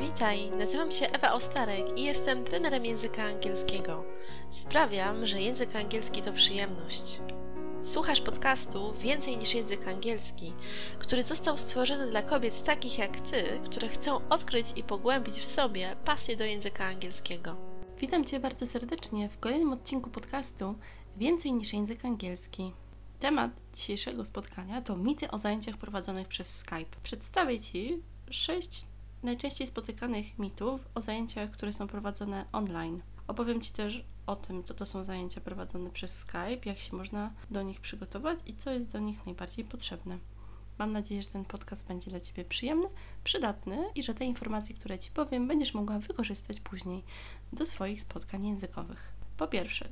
Witaj, nazywam się Ewa Ostarek i jestem trenerem języka angielskiego. Sprawiam, że język angielski to przyjemność. Słuchasz podcastu Więcej niż język angielski, który został stworzony dla kobiet takich jak ty, które chcą odkryć i pogłębić w sobie pasję do języka angielskiego. Witam Cię bardzo serdecznie w kolejnym odcinku podcastu Więcej niż język angielski. Temat dzisiejszego spotkania to mity o zajęciach prowadzonych przez Skype. Przedstawię Ci sześć najczęściej spotykanych mitów o zajęciach, które są prowadzone online. Opowiem Ci też o tym, co to są zajęcia prowadzone przez Skype, jak się można do nich przygotować i co jest do nich najbardziej potrzebne. Mam nadzieję, że ten podcast będzie dla Ciebie przyjemny, przydatny i że te informacje, które Ci powiem, będziesz mogła wykorzystać później do swoich spotkań językowych. Po pierwsze,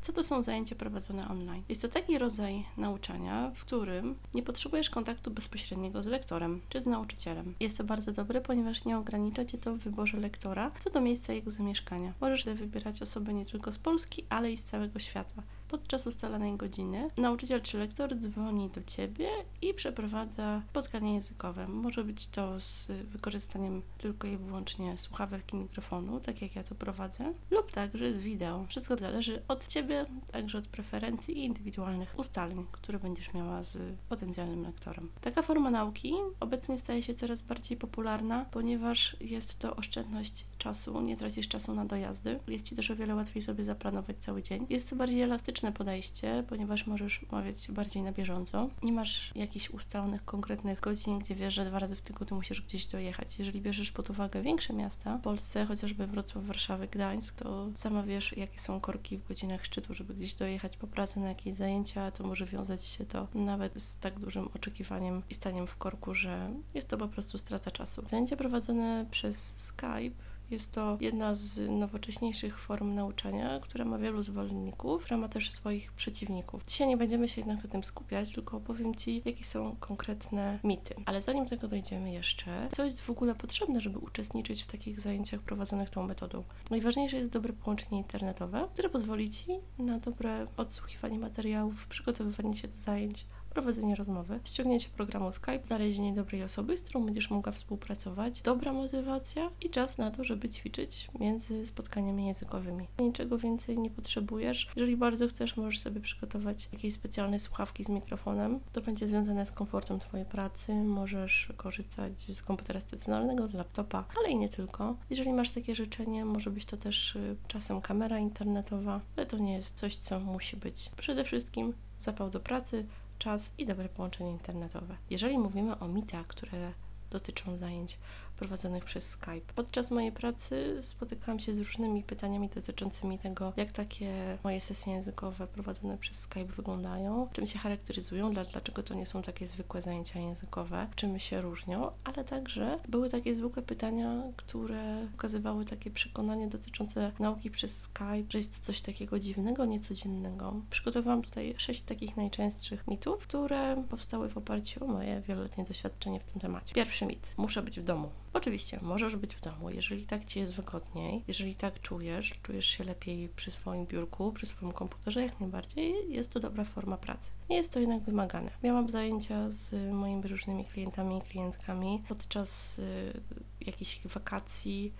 co to są zajęcia prowadzone online? Jest to taki rodzaj nauczania, w którym nie potrzebujesz kontaktu bezpośredniego z lektorem czy z nauczycielem. Jest to bardzo dobre, ponieważ nie ogranicza cię to w wyborze lektora co do miejsca jego zamieszkania. Możesz wybierać osoby nie tylko z Polski, ale i z całego świata. Podczas ustalonej godziny nauczyciel czy lektor dzwoni do Ciebie i przeprowadza spotkanie językowe. Może być to z wykorzystaniem tylko i wyłącznie słuchawek i mikrofonu, tak jak ja to prowadzę, lub także z wideo. Wszystko zależy od Ciebie, także od preferencji i indywidualnych ustaleń, które będziesz miała z potencjalnym lektorem. Taka forma nauki obecnie staje się coraz bardziej popularna, ponieważ jest to oszczędność czasu, nie tracisz czasu na dojazdy. Jest Ci też o wiele łatwiej sobie zaplanować cały dzień. Jest to bardziej elastyczne podejście, ponieważ możesz umawiać się bardziej na bieżąco. Nie masz jakichś ustalonych, konkretnych godzin, gdzie wiesz, że dwa razy w tygodniu musisz gdzieś dojechać. Jeżeli bierzesz pod uwagę większe miasta w Polsce, chociażby Wrocław, Warszawy, Gdańsk, to sama wiesz, jakie są korki w godzinach szczytu, żeby gdzieś dojechać po pracy na jakieś zajęcia, to może wiązać się to nawet z tak dużym oczekiwaniem i staniem w korku, że jest to po prostu strata czasu. Zajęcia prowadzone przez Skype jest to jedna z nowocześniejszych form nauczania, która ma wielu zwolenników, która ma też swoich przeciwników. Dzisiaj nie będziemy się jednak na tym skupiać, tylko opowiem Ci, jakie są konkretne mity. Ale zanim do tego dojdziemy jeszcze, co jest w ogóle potrzebne, żeby uczestniczyć w takich zajęciach prowadzonych tą metodą? Najważniejsze jest dobre połączenie internetowe, które pozwoli Ci na dobre odsłuchiwanie materiałów, przygotowywanie się do zajęć, prowadzenie rozmowy, ściągnięcie programu Skype, znalezienie dobrej osoby, z którą będziesz mogła współpracować, dobra motywacja i czas na to, żeby ćwiczyć między spotkaniami językowymi. Niczego więcej nie potrzebujesz. Jeżeli bardzo chcesz, możesz sobie przygotować jakieś specjalne słuchawki z mikrofonem. To będzie związane z komfortem Twojej pracy. Możesz korzystać z komputera stacjonarnego, z laptopa, ale i nie tylko. Jeżeli masz takie życzenie, może być to też y, czasem kamera internetowa, ale to nie jest coś, co musi być. Przede wszystkim zapał do pracy, czas i dobre połączenie internetowe. Jeżeli mówimy o mitach, które dotyczą zajęć prowadzonych przez Skype. Podczas mojej pracy spotykałam się z różnymi pytaniami dotyczącymi tego, jak takie moje sesje językowe prowadzone przez Skype wyglądają, czym się charakteryzują, dlaczego to nie są takie zwykłe zajęcia językowe, czym się różnią, ale także były takie zwykłe pytania, które pokazywały takie przekonanie dotyczące nauki przez Skype, że jest to coś takiego dziwnego, niecodziennego. Przygotowałam tutaj sześć takich najczęstszych mitów, które powstały w oparciu o moje wieloletnie doświadczenie w tym temacie. Pierwszy mit. Muszę być w domu. Oczywiście, możesz być w domu, jeżeli tak ci jest wygodniej, jeżeli tak czujesz, czujesz się lepiej przy swoim biurku, przy swoim komputerze, jak najbardziej, jest to dobra forma pracy. Nie jest to jednak wymagane. Miałam zajęcia z moimi różnymi klientami i klientkami podczas y, jakichś wakacji,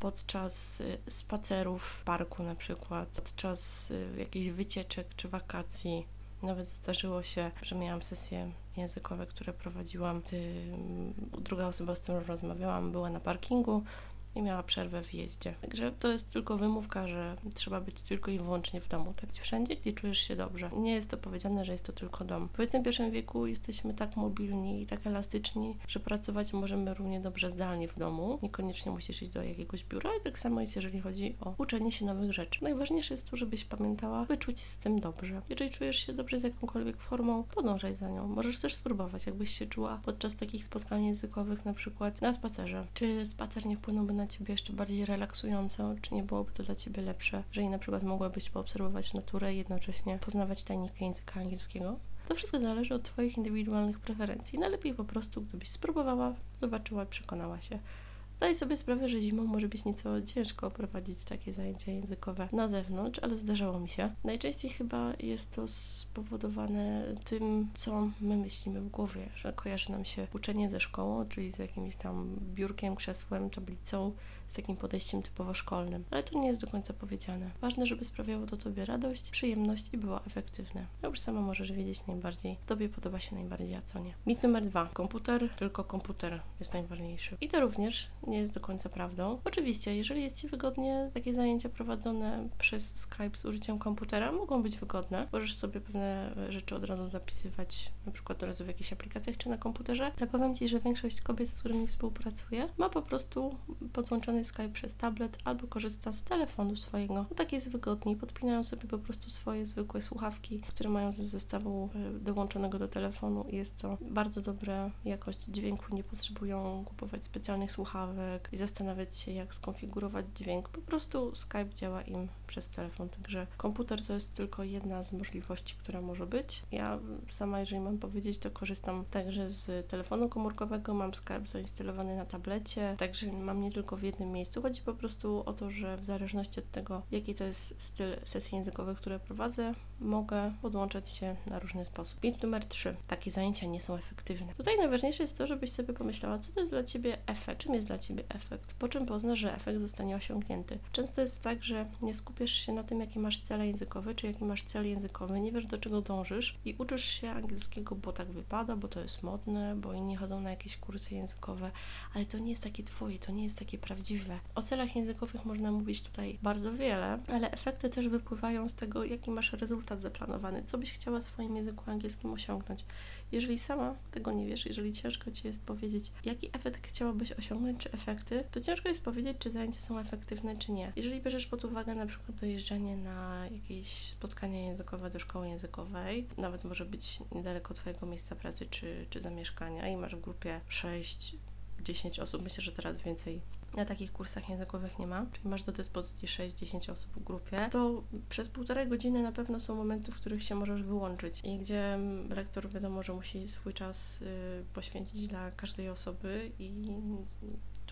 podczas y, spacerów w parku na przykład, podczas y, jakichś wycieczek czy wakacji. Nawet zdarzyło się, że miałam sesję językowe, które prowadziłam. druga osoba, z którą rozmawiałam, była na parkingu i miała przerwę w jeździe. Także to jest tylko wymówka, że trzeba być tylko i wyłącznie w domu, tak wszędzie, gdzie czujesz się dobrze. Nie jest to powiedziane, że jest to tylko dom. W XXI wieku jesteśmy tak mobilni i tak elastyczni, że pracować możemy równie dobrze zdalnie w domu. Niekoniecznie musisz iść do jakiegoś biura i tak samo jest, jeżeli chodzi o uczenie się nowych rzeczy. Najważniejsze jest to, żebyś pamiętała, by czuć z tym dobrze. Jeżeli czujesz się dobrze z jakąkolwiek formą, podążaj za nią. Możesz też spróbować, jakbyś się czuła podczas takich spotkań językowych, na przykład na spacerze. Czy spacer nie wpłynąłby na Ciebie jeszcze bardziej relaksujące, czy nie byłoby to dla Ciebie lepsze, jeżeli na przykład mogłabyś poobserwować naturę i jednocześnie poznawać tajniki języka angielskiego? To wszystko zależy od Twoich indywidualnych preferencji. Najlepiej po prostu, gdybyś spróbowała, zobaczyła, przekonała się, Zdaję sobie sprawę, że zimą może być nieco ciężko prowadzić takie zajęcia językowe na zewnątrz, ale zdarzało mi się. Najczęściej chyba jest to spowodowane tym, co my myślimy w głowie, że kojarzy nam się uczenie ze szkołą, czyli z jakimś tam biurkiem, krzesłem, tablicą, z takim podejściem typowo szkolnym. Ale to nie jest do końca powiedziane. Ważne, żeby sprawiało to Tobie radość, przyjemność i było efektywne. Ja już sama możesz wiedzieć najbardziej, Tobie podoba się najbardziej, a co nie. Mit numer dwa. Komputer, tylko komputer jest najważniejszy. I to również nie jest do końca prawdą. Oczywiście, jeżeli jest Ci wygodnie, takie zajęcia prowadzone przez Skype z użyciem komputera mogą być wygodne. Możesz sobie pewne rzeczy od razu zapisywać, na przykład od razu w jakichś aplikacjach czy na komputerze. Ale powiem Ci, że większość kobiet, z którymi współpracuję, ma po prostu podłączony Skype przez tablet albo korzysta z telefonu swojego. No, tak jest wygodniej. Podpinają sobie po prostu swoje zwykłe słuchawki, które mają ze zestawu e, dołączonego do telefonu i jest to bardzo dobra jakość dźwięku. Nie potrzebują kupować specjalnych słuchawek i zastanawiać się, jak skonfigurować dźwięk. Po prostu Skype działa im przez telefon. Także komputer to jest tylko jedna z możliwości, która może być. Ja sama, jeżeli mam powiedzieć, to korzystam także z telefonu komórkowego. Mam Skype zainstalowany na tablecie, także mam nie tylko w jednym miejscu. Chodzi po prostu o to, że w zależności od tego, jaki to jest styl sesji językowych, które prowadzę, mogę podłączać się na różny sposób. Mit numer 3. Takie zajęcia nie są efektywne. Tutaj najważniejsze jest to, żebyś sobie pomyślała, co to jest dla Ciebie efekt, czym jest dla Ciebie efekt, po czym poznasz, że efekt zostanie osiągnięty. Często jest tak, że nie skupiasz się na tym, jakie masz cele językowe, czy jaki masz cel językowy, nie wiesz, do czego dążysz i uczysz się angielskiego, bo tak wypada, bo to jest modne, bo inni chodzą na jakieś kursy językowe, ale to nie jest takie Twoje, to nie jest takie prawdziwe. O celach językowych można mówić tutaj bardzo wiele, ale efekty też wypływają z tego, jaki masz rezultat rezultat zaplanowany, co byś chciała w swoim języku angielskim osiągnąć. Jeżeli sama tego nie wiesz, jeżeli ciężko ci jest powiedzieć, jaki efekt chciałabyś osiągnąć, czy efekty, to ciężko jest powiedzieć, czy zajęcia są efektywne, czy nie. Jeżeli bierzesz pod uwagę na przykład dojeżdżanie na jakieś spotkania językowe do szkoły językowej, nawet może być niedaleko Twojego miejsca pracy czy, czy zamieszkania i masz w grupie 6 10 osób, myślę, że teraz więcej na takich kursach językowych nie ma, czyli masz do dyspozycji 6-10 osób w grupie, to przez półtorej godziny na pewno są momenty, w których się możesz wyłączyć i gdzie rektor wiadomo, że musi swój czas y, poświęcić dla każdej osoby i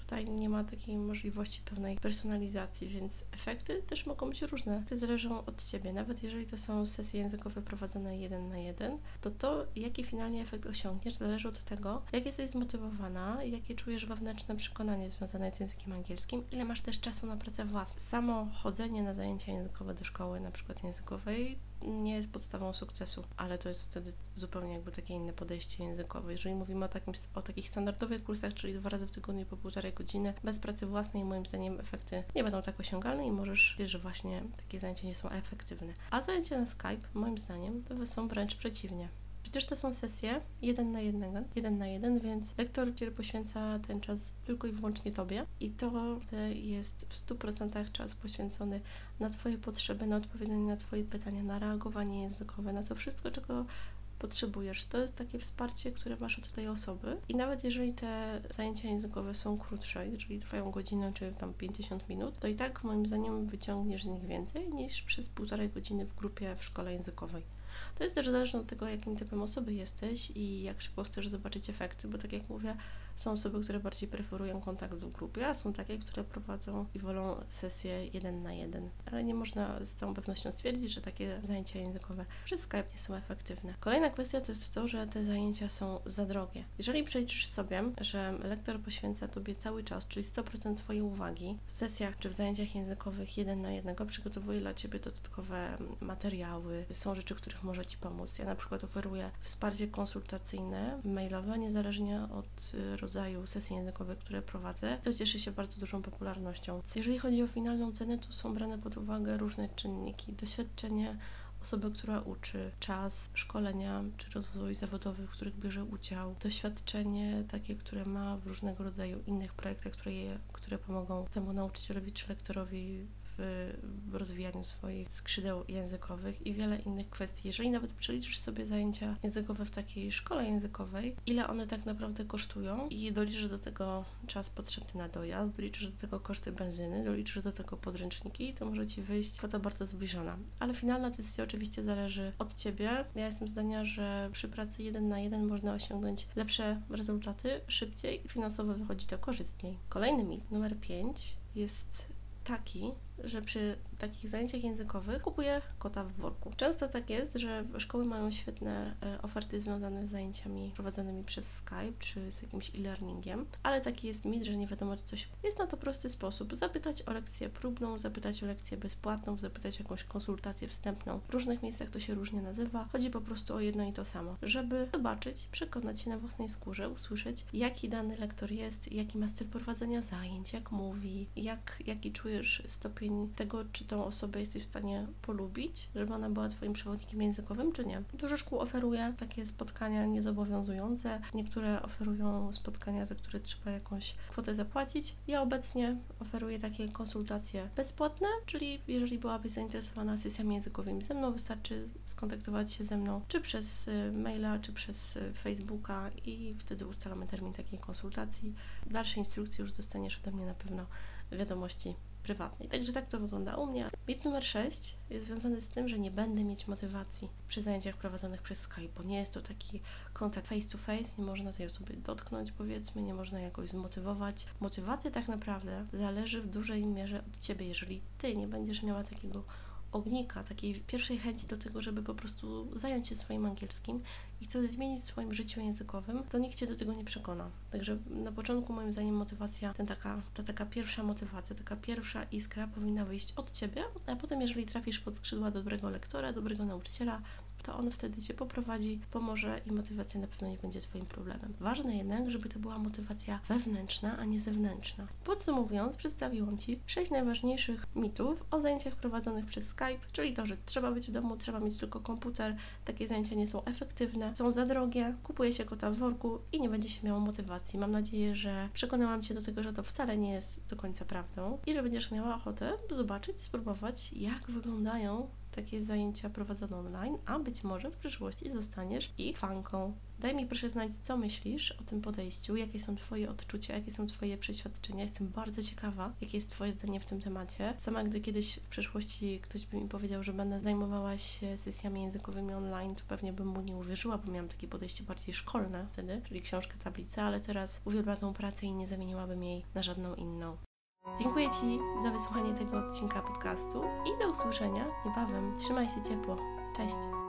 tutaj nie ma takiej możliwości pewnej personalizacji, więc efekty też mogą być różne. Te zależą od Ciebie. Nawet jeżeli to są sesje językowe prowadzone jeden na jeden, to to, jaki finalnie efekt osiągniesz, zależy od tego, jak jesteś zmotywowana, jakie czujesz wewnętrzne przekonanie związane z językiem angielskim, ile masz też czasu na pracę własną. Samo chodzenie na zajęcia językowe do szkoły, na przykład językowej, nie jest podstawą sukcesu, ale to jest wtedy zupełnie jakby takie inne podejście językowe. Jeżeli mówimy o, takim, o takich standardowych kursach, czyli dwa razy w tygodniu po półtorej godziny, bez pracy własnej, moim zdaniem efekty nie będą tak osiągalne i możesz wiedzieć, że właśnie takie zajęcia nie są efektywne. A zajęcia na Skype, moim zdaniem, to są wręcz przeciwnie. Przecież to są sesje jeden na jednego, jeden na jeden, więc lektor, który poświęca ten czas tylko i wyłącznie Tobie i to jest w 100% czas poświęcony na Twoje potrzeby, na odpowiadanie na Twoje pytania, na reagowanie językowe, na to wszystko, czego potrzebujesz. To jest takie wsparcie, które masz od tej osoby i nawet jeżeli te zajęcia językowe są krótsze, jeżeli trwają godzinę czy tam 50 minut, to i tak moim zdaniem wyciągniesz z nich więcej niż przez półtorej godziny w grupie w szkole językowej. To jest też zależne od tego, jakim typem osoby jesteś i jak szybko chcesz zobaczyć efekty, bo tak jak mówię, są osoby, które bardziej preferują kontakt w grupie, a są takie, które prowadzą i wolą sesję jeden na jeden. Ale nie można z całą pewnością stwierdzić, że takie zajęcia językowe przez Skype nie są efektywne. Kolejna kwestia to jest to, że te zajęcia są za drogie. Jeżeli przejdziesz sobie, że lektor poświęca Tobie cały czas, czyli 100% swojej uwagi w sesjach czy w zajęciach językowych jeden na jednego, przygotowuje dla Ciebie dodatkowe materiały, są rzeczy, których może Ci pomóc. Ja na przykład oferuję wsparcie konsultacyjne, mailowe, niezależnie od rodzaju sesji językowych, które prowadzę. To cieszy się bardzo dużą popularnością. Jeżeli chodzi o finalną cenę, to są brane pod uwagę różne czynniki. Doświadczenie osoby, która uczy, czas szkolenia czy rozwój zawodowy, w których bierze udział, doświadczenie takie, które ma w różnego rodzaju innych projektach, które, je, które pomogą temu nauczycielowi czy lektorowi w rozwijaniu swoich skrzydeł językowych i wiele innych kwestii. Jeżeli nawet przeliczysz sobie zajęcia językowe w takiej szkole językowej, ile one tak naprawdę kosztują i doliczysz do tego czas potrzebny na dojazd, doliczysz do tego koszty benzyny, doliczysz do tego podręczniki, to może Ci wyjść kwota bardzo zbliżona. Ale finalna decyzja oczywiście zależy od Ciebie. Ja jestem zdania, że przy pracy jeden na jeden można osiągnąć lepsze rezultaty szybciej i finansowo wychodzi to korzystniej. Kolejny mit, numer 5, jest taki, że przy takich zajęciach językowych kupuję kota w worku. Często tak jest, że szkoły mają świetne e, oferty związane z zajęciami prowadzonymi przez Skype czy z jakimś e-learningiem, ale taki jest mit, że nie wiadomo, czy coś. Jest na to prosty sposób. Zapytać o lekcję próbną, zapytać o lekcję bezpłatną, zapytać o jakąś konsultację wstępną. W różnych miejscach to się różnie nazywa. Chodzi po prostu o jedno i to samo, żeby zobaczyć, przekonać się na własnej skórze, usłyszeć, jaki dany lektor jest, jaki ma styl prowadzenia zajęć, jak mówi, jak, jaki czujesz stopień tego, czy tą osobę jesteś w stanie polubić, żeby ona była Twoim przewodnikiem językowym, czy nie. Dużo szkół oferuje takie spotkania niezobowiązujące. Niektóre oferują spotkania, za które trzeba jakąś kwotę zapłacić. Ja obecnie oferuję takie konsultacje bezpłatne, czyli jeżeli byłabyś zainteresowana sesjami językowymi ze mną, wystarczy skontaktować się ze mną czy przez y, maila, czy przez y, Facebooka i wtedy ustalamy termin takiej konsultacji. Dalsze instrukcje już dostaniesz ode mnie na pewno wiadomości prywatnej. Także tak to wygląda u mnie. Mit numer 6 jest związany z tym, że nie będę mieć motywacji przy zajęciach prowadzonych przez Skype, bo nie jest to taki kontakt face to face, nie można tej osoby dotknąć, powiedzmy, nie można jakoś zmotywować. Motywacja tak naprawdę zależy w dużej mierze od Ciebie. Jeżeli Ty nie będziesz miała takiego ognika, takiej pierwszej chęci do tego, żeby po prostu zająć się swoim angielskim i coś zmienić w swoim życiu językowym, to nikt Cię do tego nie przekona. Także na początku moim zdaniem motywacja, ten taka, ta taka pierwsza motywacja, taka pierwsza iskra powinna wyjść od Ciebie, a potem jeżeli trafisz pod skrzydła dobrego lektora, dobrego nauczyciela, to on wtedy Cię poprowadzi, pomoże i motywacja na pewno nie będzie Twoim problemem. Ważne jednak, żeby to była motywacja wewnętrzna, a nie zewnętrzna. Podsumowując, przedstawiłam Ci sześć najważniejszych mitów o zajęciach prowadzonych przez Skype, czyli to, że trzeba być w domu, trzeba mieć tylko komputer, takie zajęcia nie są efektywne, są za drogie, kupuje się kota w worku i nie będzie się miało motywacji. Mam nadzieję, że przekonałam Cię do tego, że to wcale nie jest do końca prawdą i że będziesz miała ochotę zobaczyć, spróbować, jak wyglądają takie zajęcia prowadzone online, a być może w przyszłości zostaniesz ich fanką. Daj mi proszę znać, co myślisz o tym podejściu, jakie są Twoje odczucia, jakie są Twoje przeświadczenia. Jestem bardzo ciekawa, jakie jest Twoje zdanie w tym temacie. Sama, gdy kiedyś w przeszłości ktoś by mi powiedział, że będę zajmowała się sesjami językowymi online, to pewnie bym mu nie uwierzyła, bo miałam takie podejście bardziej szkolne wtedy, czyli książkę, tablicę, ale teraz uwielbiam tą pracę i nie zamieniłabym jej na żadną inną. Dziękuję Ci za wysłuchanie tego odcinka podcastu i do usłyszenia niebawem. Trzymaj się ciepło. Cześć!